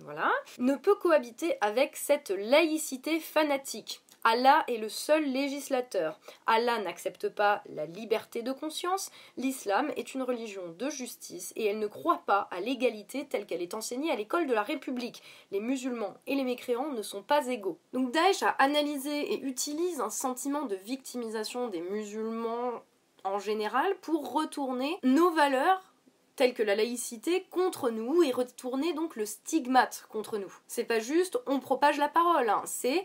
voilà, ne peut cohabiter avec cette laïcité fanatique. Allah est le seul législateur. Allah n'accepte pas la liberté de conscience. L'islam est une religion de justice et elle ne croit pas à l'égalité telle qu'elle est enseignée à l'école de la République. Les musulmans et les mécréants ne sont pas égaux. Donc Daesh a analysé et utilise un sentiment de victimisation des musulmans en général pour retourner nos valeurs telles que la laïcité contre nous et retourner donc le stigmate contre nous. C'est pas juste on propage la parole, hein. c'est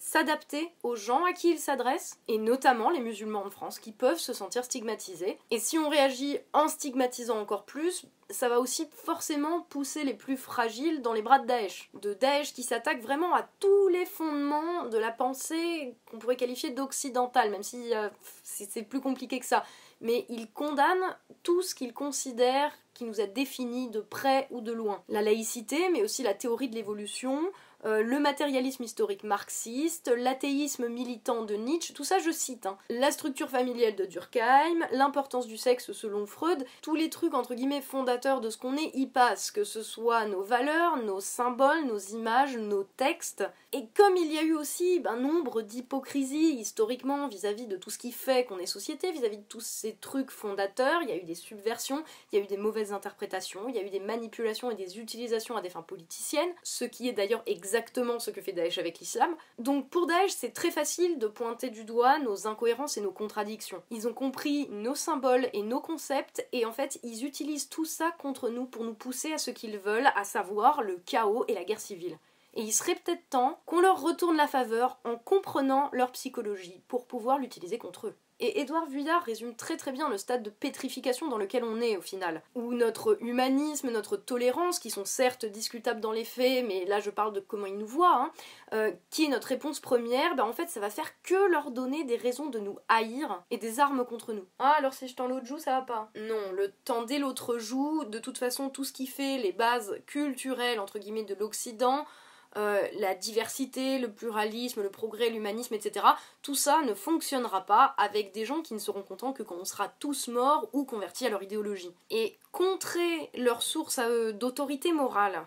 s'adapter aux gens à qui il s'adresse, et notamment les musulmans en France qui peuvent se sentir stigmatisés. Et si on réagit en stigmatisant encore plus, ça va aussi forcément pousser les plus fragiles dans les bras de Daesh. De Daesh qui s'attaque vraiment à tous les fondements de la pensée qu'on pourrait qualifier d'occidentale, même si euh, c'est plus compliqué que ça. Mais il condamne tout ce qu'il considère qui nous a défini de près ou de loin. La laïcité, mais aussi la théorie de l'évolution, euh, le matérialisme historique marxiste, l'athéisme militant de Nietzsche, tout ça je cite, hein. la structure familiale de Durkheim, l'importance du sexe selon Freud, tous les trucs entre guillemets fondateurs de ce qu'on est y passent, que ce soit nos valeurs, nos symboles, nos images, nos textes. Et comme il y a eu aussi un ben, nombre d'hypocrisies historiquement vis-à-vis de tout ce qui fait qu'on est société, vis-à-vis de tous ces trucs fondateurs, il y a eu des subversions, il y a eu des mauvaises interprétations, il y a eu des manipulations et des utilisations à des fins politiciennes, ce qui est d'ailleurs exactement exactement ce que fait Daesh avec l'islam. Donc pour Daesh, c'est très facile de pointer du doigt nos incohérences et nos contradictions. Ils ont compris nos symboles et nos concepts et en fait, ils utilisent tout ça contre nous pour nous pousser à ce qu'ils veulent, à savoir le chaos et la guerre civile. Et il serait peut-être temps qu'on leur retourne la faveur en comprenant leur psychologie pour pouvoir l'utiliser contre eux. Et Édouard Vuillard résume très très bien le stade de pétrification dans lequel on est au final, où notre humanisme, notre tolérance, qui sont certes discutables dans les faits, mais là je parle de comment ils nous voient, hein, euh, qui est notre réponse première, ben en fait ça va faire que leur donner des raisons de nous haïr et des armes contre nous. Ah alors si je tends l'autre joue, ça va pas Non, le tendez l'autre joue, de toute façon tout ce qui fait les bases culturelles entre guillemets de l'Occident, euh, la diversité, le pluralisme, le progrès, l'humanisme, etc. Tout ça ne fonctionnera pas avec des gens qui ne seront contents que quand on sera tous morts ou convertis à leur idéologie. Et contrer leur source d'autorité morale,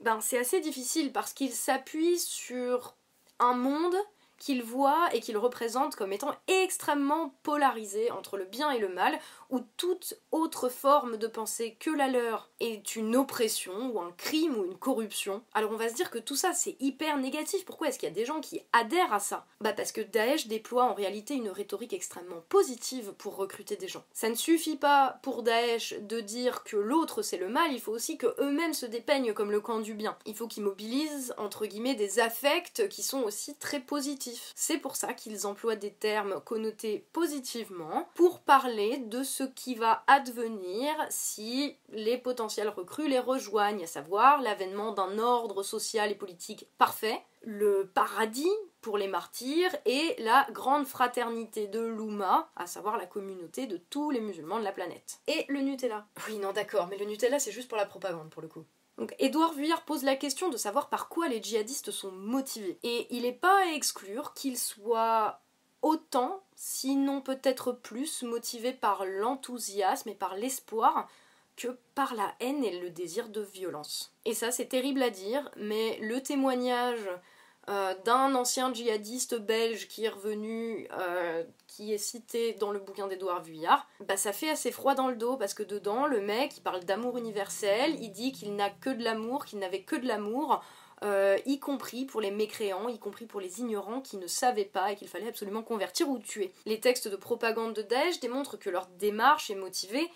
ben c'est assez difficile parce qu'ils s'appuient sur un monde qu'ils voient et qu'ils représentent comme étant extrêmement polarisé entre le bien et le mal, où toute autre forme de pensée que la leur est une oppression ou un crime ou une corruption, alors on va se dire que tout ça c'est hyper négatif. Pourquoi est-ce qu'il y a des gens qui adhèrent à ça? Bah parce que Daesh déploie en réalité une rhétorique extrêmement positive pour recruter des gens. Ça ne suffit pas pour Daesh de dire que l'autre c'est le mal, il faut aussi que eux-mêmes se dépeignent comme le camp du bien. Il faut qu'ils mobilisent entre guillemets des affects qui sont aussi très positifs. C'est pour ça qu'ils emploient des termes connotés positivement pour parler de ce qui va advenir si les potentiels recrues les rejoignent, à savoir l'avènement d'un ordre social et politique parfait, le paradis pour les martyrs et la grande fraternité de l'Ouma, à savoir la communauté de tous les musulmans de la planète. Et le Nutella. Oui, non, d'accord, mais le Nutella c'est juste pour la propagande pour le coup. Donc Édouard Vuillard pose la question de savoir par quoi les djihadistes sont motivés. Et il n'est pas à exclure qu'ils soient autant, sinon peut-être plus, motivés par l'enthousiasme et par l'espoir que par la haine et le désir de violence. Et ça c'est terrible à dire, mais le témoignage euh, d'un ancien djihadiste belge qui est revenu, euh, qui est cité dans le bouquin d'Edouard Vuillard, bah ça fait assez froid dans le dos parce que dedans, le mec, il parle d'amour universel, il dit qu'il n'a que de l'amour, qu'il n'avait que de l'amour, euh, y compris pour les mécréants, y compris pour les ignorants qui ne savaient pas et qu'il fallait absolument convertir ou tuer. Les textes de propagande de Daesh démontrent que leur démarche est motivée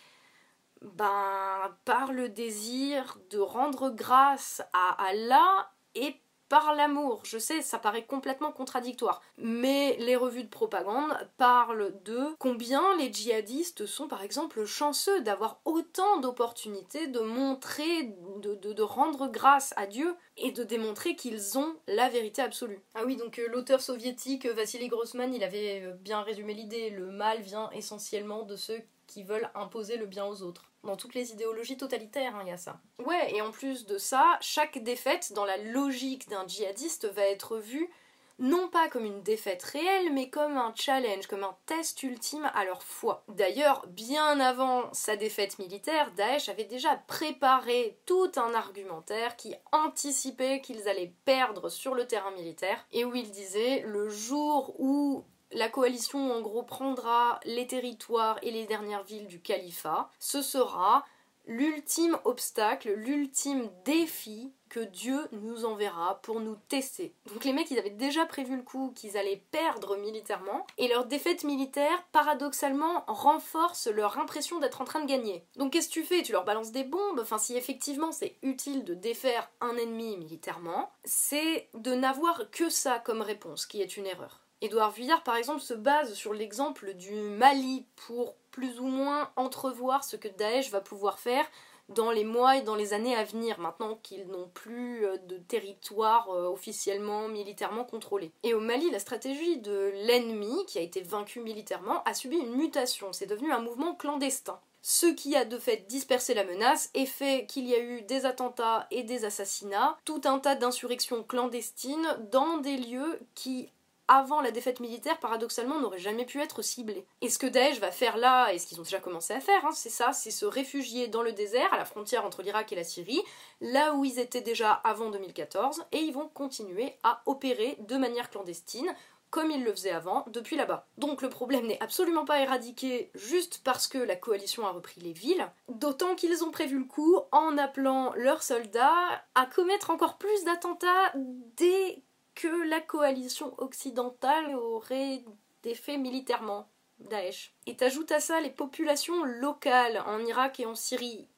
ben, par le désir de rendre grâce à Allah et par l'amour. Je sais, ça paraît complètement contradictoire. Mais les revues de propagande parlent de combien les djihadistes sont par exemple chanceux d'avoir autant d'opportunités de montrer, de, de, rendre grâce à Dieu et de démontrer qu'ils ont la vérité absolue. Ah oui, donc euh, l'auteur soviétique Vassili Grossman, il avait euh, bien résumé l'idée. Le mal vient essentiellement de ceux qui veulent imposer le bien aux autres. Dans toutes les idéologies totalitaires, hein, il y a ça. Ouais, et en plus de ça, chaque défaite dans la logique d'un djihadiste va être vue non pas comme une défaite réelle, mais comme un challenge, comme un test ultime à leur foi. D'ailleurs, bien avant sa défaite militaire, Daesh avait déjà préparé tout un argumentaire qui anticipait qu'ils allaient perdre sur le terrain militaire, et où il disait le jour où la coalition en gros prendra les territoires et les dernières villes du califat. Ce sera l'ultime obstacle, l'ultime défi que Dieu nous enverra pour nous tester. Donc les mecs, ils avaient déjà prévu le coup qu'ils allaient perdre militairement, et leur défaite militaire, paradoxalement, renforce leur impression d'être en train de gagner. Donc qu'est-ce que tu fais? Tu leur balances des bombes? Enfin, si effectivement c'est utile de défaire un ennemi militairement, c'est de n'avoir que ça comme réponse, qui est une erreur. Édouard Vuillard, par exemple, se base sur l'exemple du Mali pour plus ou moins entrevoir ce que Daesh va pouvoir faire dans les mois et dans les années à venir, maintenant qu'ils n'ont plus euh, de territoire euh, officiellement, militairement contrôlé. Et au Mali, la stratégie de l'ennemi, qui a été vaincu militairement, a subi une mutation. C'est devenu un mouvement clandestin. Ce qui a de fait dispersé la menace et fait qu'il y a eu des attentats et des assassinats, tout un tas d'insurrections clandestines dans des lieux qui avant la défaite militaire, paradoxalement, n'aurait jamais pu être ciblé. Et ce que Daesh va faire là, et ce qu'ils ont déjà commencé à faire, hein, c'est ça, c'est se réfugier dans le désert, à la frontière entre l'Irak et la Syrie, là où ils étaient déjà avant 2014, et ils vont continuer à opérer de manière clandestine, comme ils le faisaient avant, depuis là-bas. Donc le problème n'est absolument pas éradiqué juste parce que la coalition a repris les villes, d'autant qu'ils ont prévu le coup en appelant leurs soldats à commettre encore plus d'attentats dès que la coalition occidentale aurait défait militairement Daesh. Et t'ajoutes à ça les populations locales en Irak et en Syrie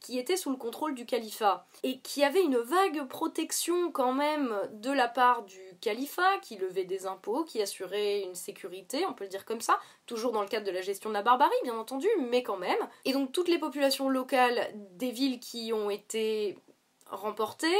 qui étaient sous le contrôle du califat et qui avaient une vague protection quand même de la part du califat qui levait des impôts, qui assurait une sécurité, on peut le dire comme ça, toujours dans le cadre de la gestion de la barbarie bien entendu, mais quand même. Et donc toutes les populations locales des villes qui ont été remportées,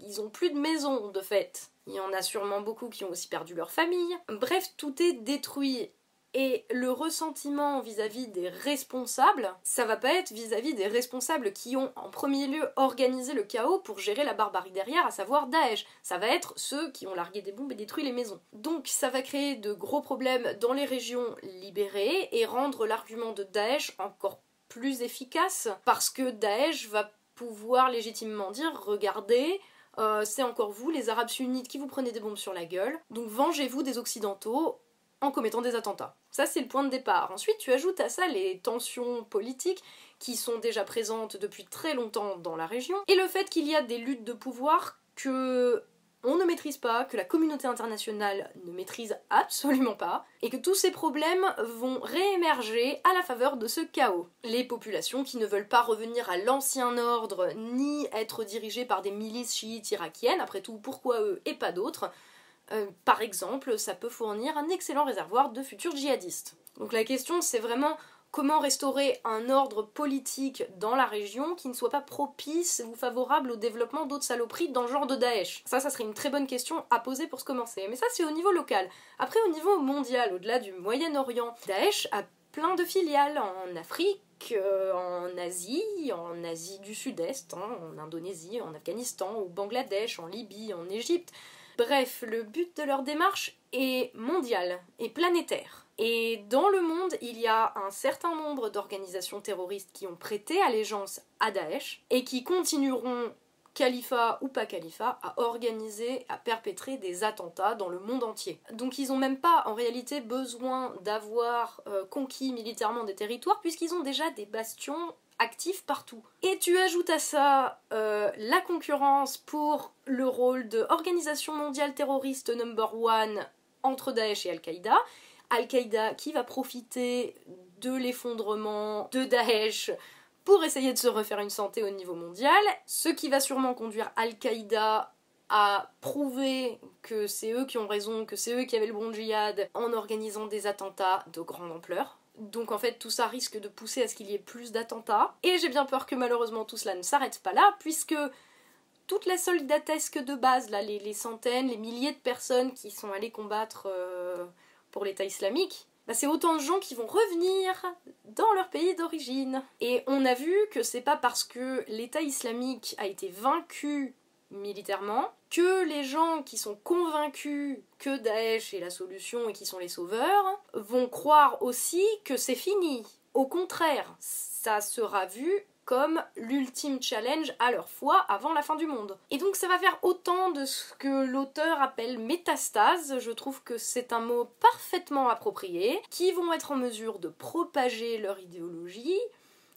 ils ont plus de maisons de fait. Il y en a sûrement beaucoup qui ont aussi perdu leur famille. Bref, tout est détruit. Et le ressentiment vis-à-vis des responsables, ça va pas être vis-à-vis des responsables qui ont en premier lieu organisé le chaos pour gérer la barbarie derrière, à savoir Daesh. Ça va être ceux qui ont largué des bombes et détruit les maisons. Donc ça va créer de gros problèmes dans les régions libérées et rendre l'argument de Daesh encore plus efficace parce que Daesh va pouvoir légitimement dire regardez, euh, c'est encore vous, les Arabes sunnites, qui vous prenez des bombes sur la gueule. Donc vengez-vous des Occidentaux en commettant des attentats. Ça, c'est le point de départ. Ensuite, tu ajoutes à ça les tensions politiques qui sont déjà présentes depuis très longtemps dans la région, et le fait qu'il y a des luttes de pouvoir que on ne maîtrise pas, que la communauté internationale ne maîtrise absolument pas, et que tous ces problèmes vont réémerger à la faveur de ce chaos. Les populations qui ne veulent pas revenir à l'ancien ordre, ni être dirigées par des milices chiites irakiennes, après tout, pourquoi eux et pas d'autres, euh, par exemple, ça peut fournir un excellent réservoir de futurs djihadistes. Donc la question, c'est vraiment comment restaurer un ordre politique dans la région qui ne soit pas propice ou favorable au développement d'autres saloperies dans le genre de Daesh? Ça, ça serait une très bonne question à poser pour se commencer. Mais ça, c'est au niveau local. Après, au niveau mondial, au-delà du Moyen-Orient, Daesh a plein de filiales en Afrique, euh, en Asie, en Asie du Sud-Est, hein, en Indonésie, en Afghanistan, au Bangladesh, en Libye, en Égypte. Bref, le but de leur démarche est mondial et planétaire. Et dans le monde, il y a un certain nombre d'organisations terroristes qui ont prêté allégeance à Daesh et qui continueront, califat ou pas califat, à organiser, à perpétrer des attentats dans le monde entier. Donc ils n'ont même pas en réalité besoin d'avoir euh, conquis militairement des territoires puisqu'ils ont déjà des bastions actifs partout. Et tu ajoutes à ça euh, la concurrence pour le rôle de organisation mondiale terroriste number one entre Daesh et Al-Qaïda. Al-Qaïda qui va profiter de l'effondrement de Daesh pour essayer de se refaire une santé au niveau mondial, ce qui va sûrement conduire Al-Qaïda à prouver que c'est eux qui ont raison, que c'est eux qui avaient le bon djihad en organisant des attentats de grande ampleur. Donc en fait tout ça risque de pousser à ce qu'il y ait plus d'attentats. Et j'ai bien peur que malheureusement tout cela ne s'arrête pas là, puisque toute la soldatesque de base, là, les, centaines, les milliers de personnes qui sont allées combattre euh, pour l'État islamique, bah, c'est autant de gens qui vont revenir dans leur pays d'origine. Et on a vu que c'est pas parce que l'État islamique a été vaincu militairement que les gens qui sont convaincus que Daesh est la solution et qui sont les sauveurs vont croire aussi que c'est fini. Au contraire, ça sera vu comme l'ultime challenge à leur foi avant la fin du monde. Et donc ça va faire autant de ce que l'auteur appelle métastase, je trouve que c'est un mot parfaitement approprié, qui vont être en mesure de propager leur idéologie,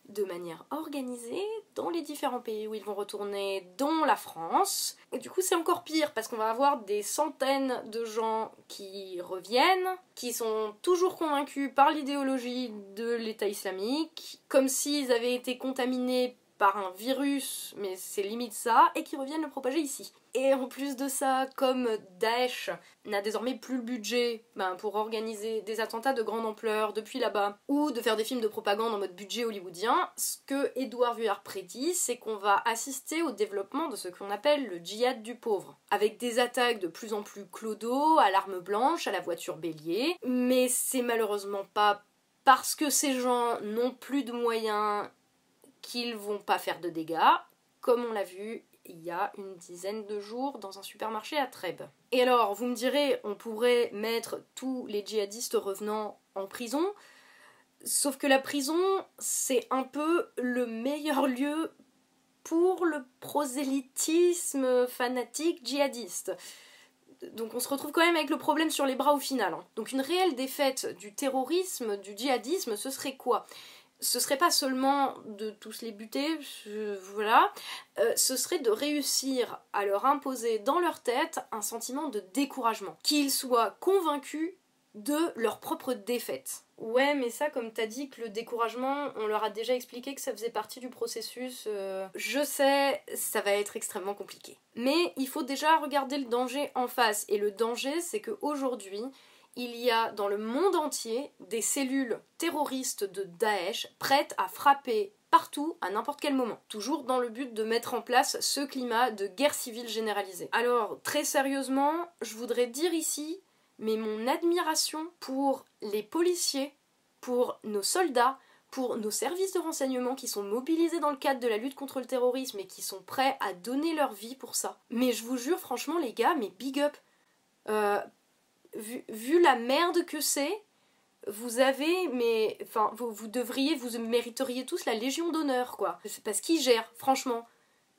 de manière organisée dans les différents pays où ils vont retourner, dont la France. Et du coup, c'est encore pire parce qu'on va avoir des centaines de gens qui reviennent, qui sont toujours convaincus par l'idéologie de l'État islamique, comme s'ils avaient été contaminés par un virus, mais c'est limite ça, et qui reviennent le propager ici. Et en plus de ça, comme Daesh n'a désormais plus le budget ben, pour organiser des attentats de grande ampleur depuis là-bas, ou de faire des films de propagande en mode budget hollywoodien, ce que Edouard Vuillard prédit, c'est qu'on va assister au développement de ce qu'on appelle le djihad du pauvre, avec des attaques de plus en plus clodo, à l'arme blanche, à la voiture bélier, mais c'est malheureusement pas parce que ces gens n'ont plus de moyens qu'ils vont pas faire de dégâts, comme on l'a vu il y a une dizaine de jours dans un supermarché à Trèbes. Et alors, vous me direz, on pourrait mettre tous les djihadistes revenant en prison, sauf que la prison, c'est un peu le meilleur lieu pour le prosélytisme fanatique djihadiste. Donc on se retrouve quand même avec le problème sur les bras au final. Hein. Donc une réelle défaite du terrorisme, du djihadisme, ce serait quoi? Ce serait pas seulement de tous les buter, voilà, euh, ce serait de réussir à leur imposer dans leur tête un sentiment de découragement, qu'ils soient convaincus de leur propre défaite. Ouais, mais ça, comme t'as dit que le découragement, on leur a déjà expliqué que ça faisait partie du processus. Euh, je sais, ça va être extrêmement compliqué. Mais il faut déjà regarder le danger en face. Et le danger, c'est qu'aujourd'hui, il y a dans le monde entier des cellules terroristes de Daesh prêtes à frapper partout à n'importe quel moment, toujours dans le but de mettre en place ce climat de guerre civile généralisée. Alors, très sérieusement, je voudrais dire ici, mais mon admiration pour les policiers, pour nos soldats, pour nos services de renseignement qui sont mobilisés dans le cadre de la lutte contre le terrorisme et qui sont prêts à donner leur vie pour ça. Mais je vous jure, franchement, les gars, mais big up. Euh, vu, la merde que c'est, vous avez, mais enfin, vous, devriez, vous mériteriez tous la Légion d'honneur, quoi. Parce qu'ils gèrent, franchement.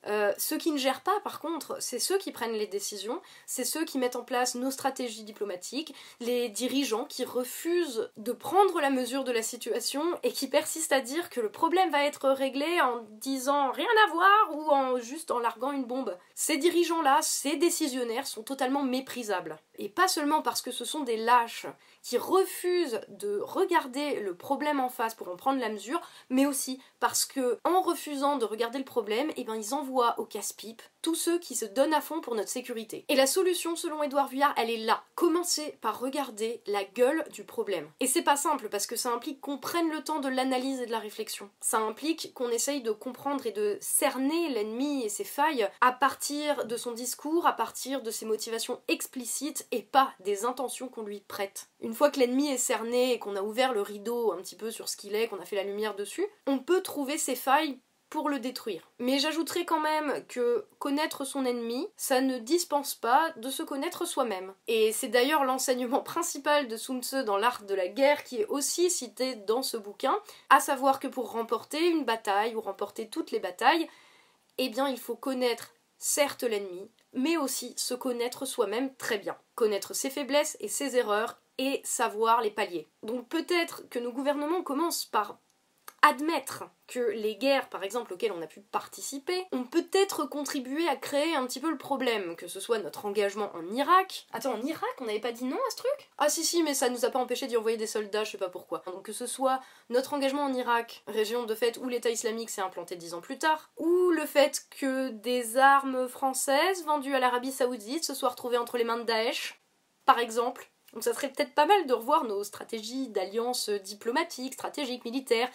Euh, ceux qui ne gèrent pas, par contre, c'est ceux qui prennent les décisions, c'est ceux qui mettent en place nos stratégies diplomatiques, les dirigeants qui refusent de prendre la mesure de la situation et qui persistent à dire que le problème va être réglé en disant rien à voir ou en juste en larguant une bombe. Ces dirigeants-là, ces décisionnaires sont totalement méprisables. Et pas seulement parce que ce sont des lâches qui refusent de regarder le problème en face pour en prendre la mesure, mais aussi parce que en refusant de regarder le problème, eh ben ils envoient au casse-pipe tous ceux qui se donnent à fond pour notre sécurité. Et la solution, selon Édouard Vuillard, elle est là. Commencez par regarder la gueule du problème. Et c'est pas simple parce que ça implique qu'on prenne le temps de l'analyse et de la réflexion. Ça implique qu'on essaye de comprendre et de cerner l'ennemi et ses failles à partir de son discours, à partir de ses motivations explicites et pas des intentions qu'on lui prête. Fois que l'ennemi est cerné et qu'on a ouvert le rideau un petit peu sur ce qu'il est, qu'on a fait la lumière dessus, on peut trouver ses failles pour le détruire. Mais j'ajouterai quand même que connaître son ennemi, ça ne dispense pas de se connaître soi-même. Et c'est d'ailleurs l'enseignement [laughs] principal de Sun Tzu dans l'art de la guerre qui est aussi cité dans ce bouquin, à savoir que pour remporter une bataille ou remporter toutes les batailles, eh bien il faut connaître certes l'ennemi, mais aussi se connaître soi-même très bien, connaître ses faiblesses et ses erreurs et savoir les pallier. Donc peut-être que nos gouvernements commencent par admettre que les guerres, par exemple, auxquelles on a pu participer, ont peut-être contribué à créer un petit peu le problème, que ce soit notre engagement en Irak. Attends, en Irak, on n'avait pas dit non à ce truc? Ah si si, mais ça nous a pas empêché d'y envoyer des soldats, je sais pas pourquoi. Donc que ce soit notre engagement en Irak, région de fait où l'État islamique s'est implanté dix ans plus tard, ou le fait que des armes françaises vendues à l'Arabie saoudite se soient retrouvées entre les mains de Daesh, par exemple. Donc ça serait peut-être pas mal de revoir nos stratégies d'alliance diplomatique, stratégique, militaire,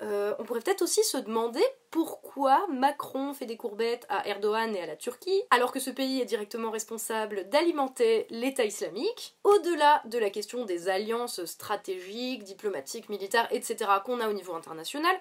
euh, on pourrait peut-être aussi se demander pourquoi Macron fait des courbettes à Erdogan et à la Turquie, alors que ce pays est directement responsable d'alimenter l'État islamique, au-delà de la question des alliances stratégiques, diplomatiques, militaires, etc. qu'on a au niveau international.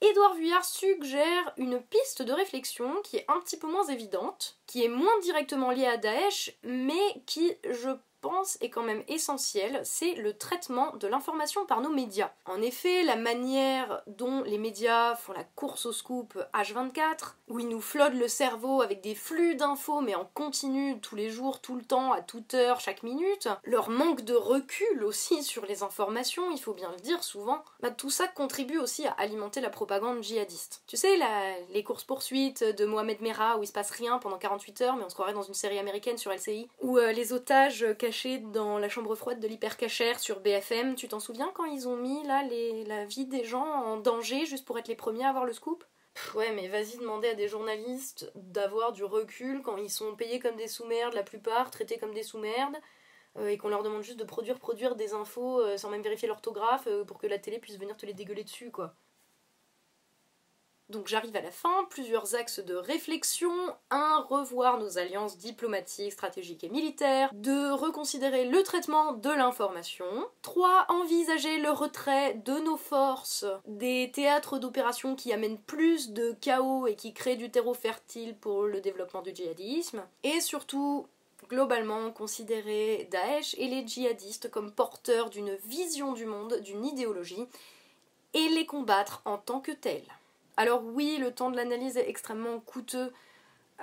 Édouard Vuillard suggère une piste de réflexion qui est un petit peu moins évidente, qui est moins directement liée à Daesh, mais qui, je pense est quand même essentiel, c'est le traitement de l'information par nos médias. En effet, la manière dont les médias font la course au scoop H24, où ils nous flottent le cerveau avec des flux d'infos mais en continu tous les jours, tout le temps, à toute heure, chaque minute, leur manque de recul aussi [laughs] sur les informations, il faut bien le dire souvent, bah, tout ça contribue aussi à alimenter la propagande djihadiste. Tu sais, les courses-poursuites de Mohamed Merah où il se passe rien pendant 48 heures mais on se croirait dans une série américaine sur LCI, ou euh, les otages dans la chambre froide de l'hypercachère sur BFM. Tu t'en souviens quand ils ont mis là les, la vie des gens en danger juste pour être les premiers à avoir le scoop? Ouais, mais vas-y demander à des journalistes d'avoir du recul quand ils sont payés comme des sous-merdes, la plupart traités comme des sous-merdes, euh, et qu'on leur demande juste de produire, produire des infos euh, sans même vérifier l'orthographe euh, pour que la télé puisse venir te les dégueuler dessus, quoi. Donc j'arrive à la fin, plusieurs axes de réflexion. Un, revoir nos alliances diplomatiques, stratégiques et militaires. Deux, reconsidérer le traitement de l'information. Trois, envisager le retrait de nos forces des théâtres d'opération qui amènent plus de chaos et qui créent du terreau fertile pour le développement du djihadisme. Et surtout, globalement considérer Daesh et les djihadistes comme porteurs d'une vision du monde, d'une idéologie, et les combattre en tant que tels. Alors oui, le temps de l'analyse est extrêmement coûteux,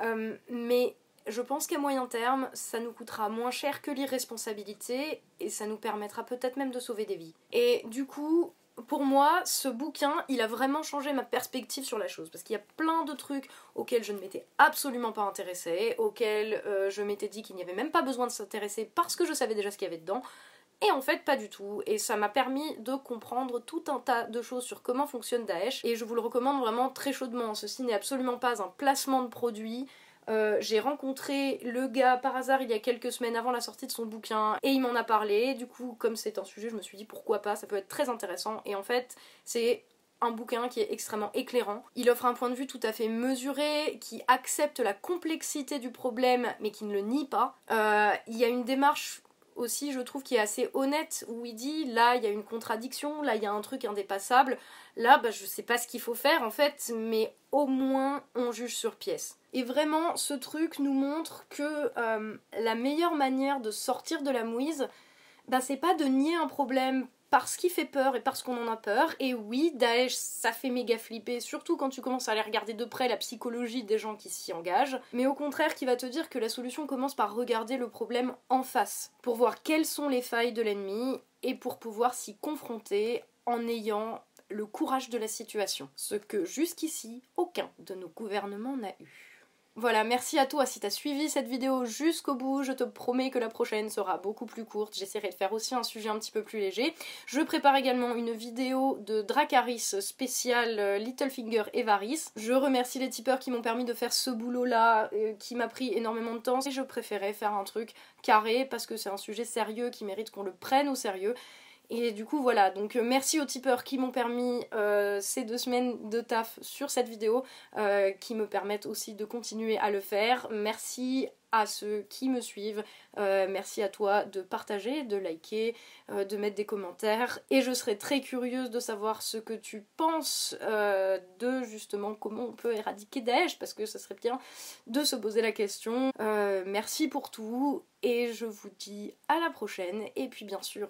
euh, mais je pense qu'à moyen terme, ça nous coûtera moins cher que l'irresponsabilité et ça nous permettra peut-être même de sauver des vies. Et du coup, pour moi, ce bouquin, il a vraiment changé ma perspective sur la chose parce qu'il y a plein de trucs auxquels je ne m'étais absolument pas intéressée, auxquels euh, je m'étais dit qu'il n'y avait même pas besoin de s'intéresser parce que je savais déjà ce qu'il y avait dedans. Et en fait, pas du tout. Et ça m'a permis de comprendre tout un tas de choses sur comment fonctionne Daesh. Et je vous le recommande vraiment très chaudement. Ceci n'est absolument pas un placement de produit. Euh, j'ai rencontré le gars par hasard il y a quelques semaines avant la sortie de son bouquin et il m'en a parlé. Du coup, comme c'est un sujet, je me suis dit pourquoi pas, ça peut être très intéressant. Et en fait, c'est un bouquin qui est extrêmement éclairant. Il offre un point de vue tout à fait mesuré, qui accepte la complexité du problème, mais qui ne le nie pas. Euh, il y a une démarche aussi, je trouve, qu'il est assez honnête, où il dit là, il y a une contradiction, là, il y a un truc indépassable, là, bah, je sais pas ce qu'il faut faire en fait, mais au moins on juge sur pièce. Et vraiment, ce truc nous montre que euh, la meilleure manière de sortir de la mouise, bah, c'est pas de nier un problème parce qu'il fait peur et parce qu'on en a peur. Et oui, Daesh, ça fait méga flipper, surtout quand tu commences à aller regarder de près la psychologie des gens qui s'y engagent. Mais au contraire, qui va te dire que la solution commence par regarder le problème en face, pour voir quelles sont les failles de l'ennemi et pour pouvoir s'y confronter en ayant le courage de la situation. Ce que jusqu'ici, aucun de nos gouvernements n'a eu. Voilà, merci à toi si t'as suivi cette vidéo jusqu'au bout. Je te promets que la prochaine sera beaucoup plus courte. J'essaierai de faire aussi un sujet un petit peu plus léger. Je prépare également une vidéo de Dracaris spécial euh, Littlefinger et Varys. Je remercie les tipeurs qui m'ont permis de faire ce boulot-là, euh, qui m'a pris énormément de temps. Et je préférais faire un truc carré parce que c'est un sujet sérieux qui mérite qu'on le prenne au sérieux. Et du coup voilà, donc euh, merci aux tipeurs qui m'ont permis euh, ces deux semaines de taf sur cette vidéo, euh, qui me permettent aussi de continuer à le faire. Merci à ceux qui me suivent, merci à toi de partager, de liker, de mettre des commentaires. Et je serais très curieuse de savoir ce que tu penses de justement comment on peut éradiquer Daesh, parce que ça serait bien de se poser la question. merci pour tout, et je vous dis à la prochaine, et puis bien sûr,